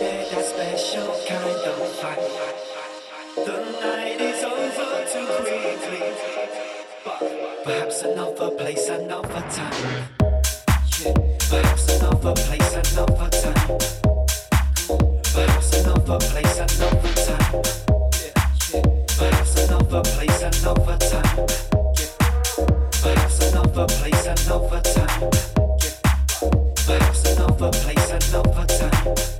share a special kind of vibe. The night is over too quickly, perhaps another place, another time. Perhaps another place, another time. Perhaps another place, another time. Perhaps another place, another time. Perhaps another place, another time. Perhaps another place, another time.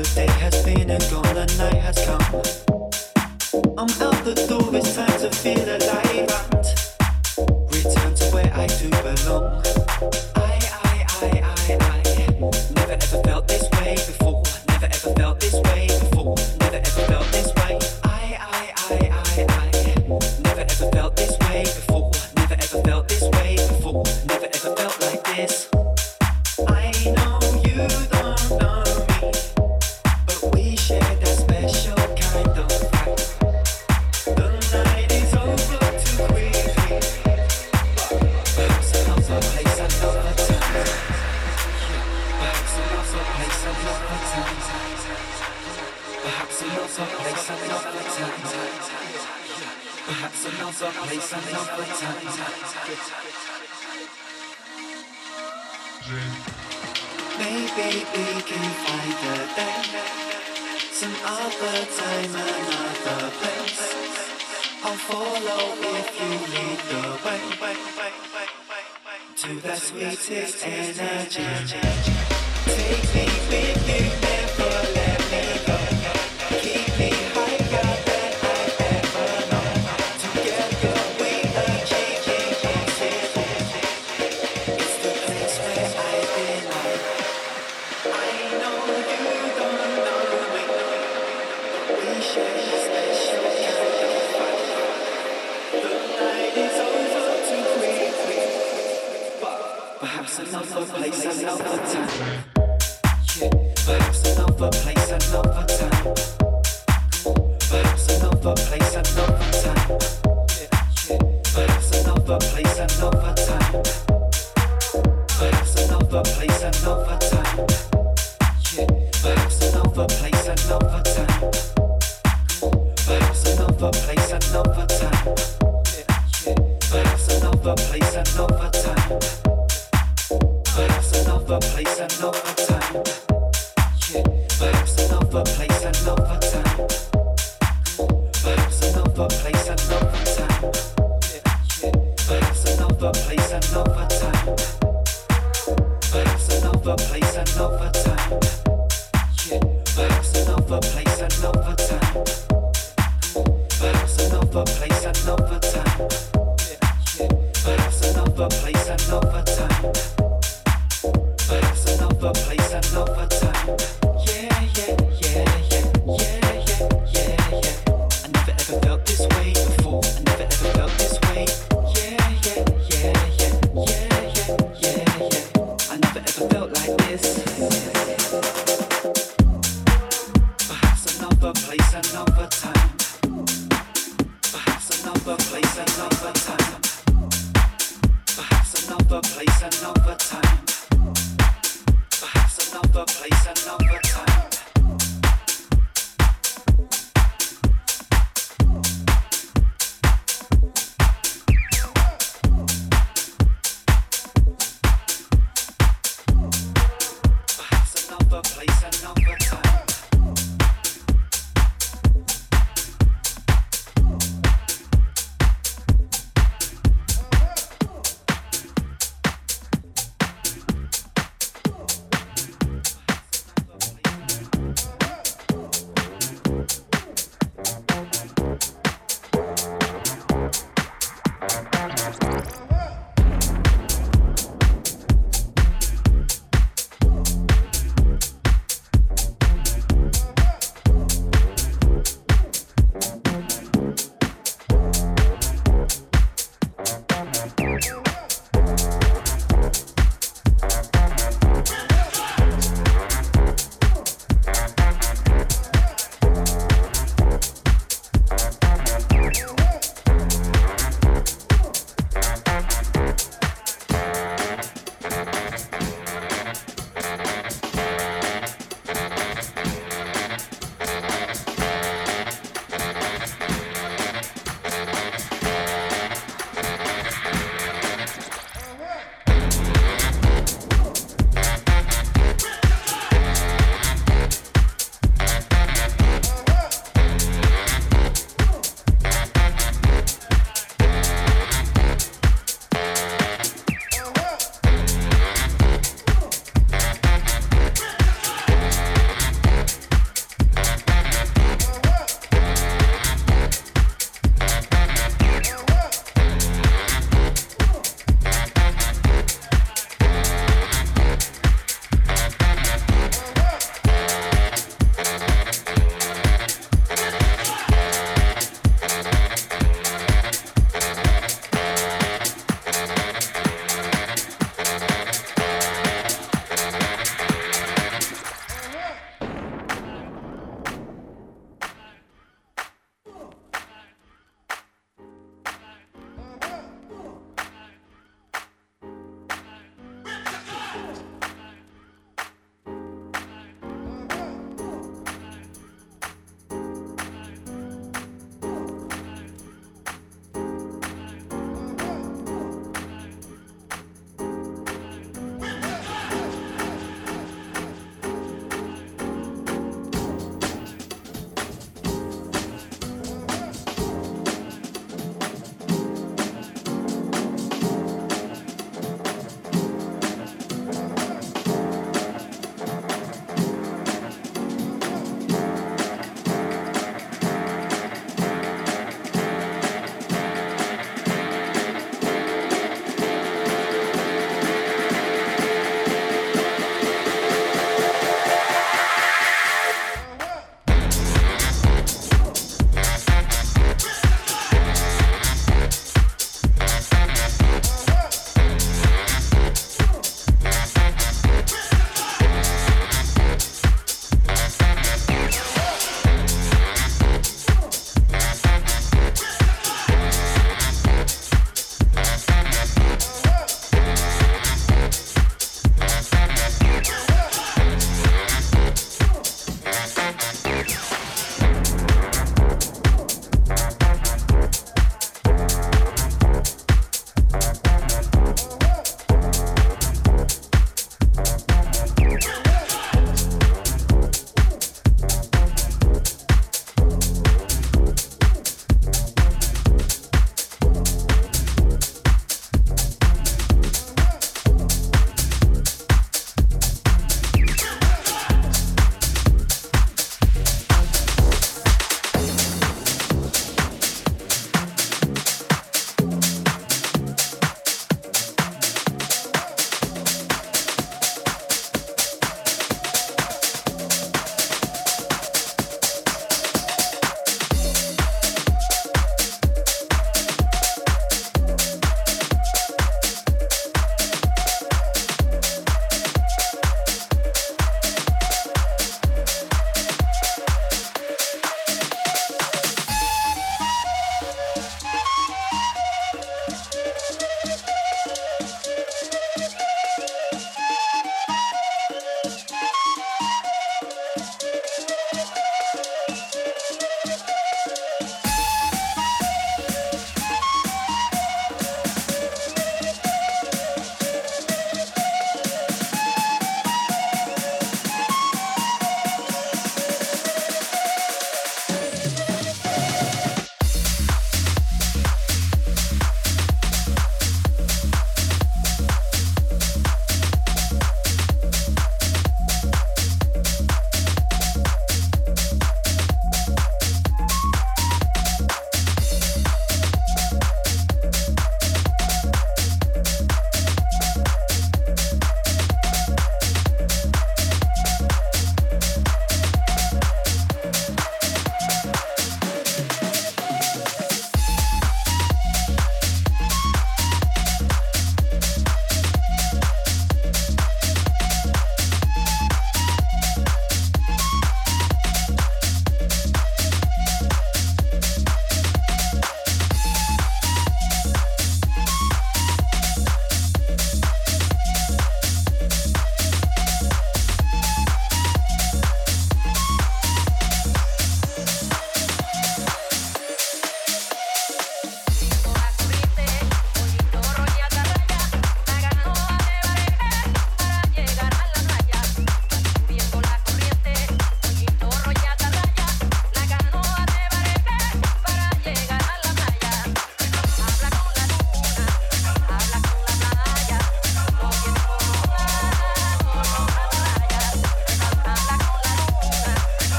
The day has been and gone, the night has come. I'm out the door, it's time to feel alive and return to where I do belong. Maybe we can find a some other time, another place. I'll follow if you lead the way to the sweetest energy. Take me with you.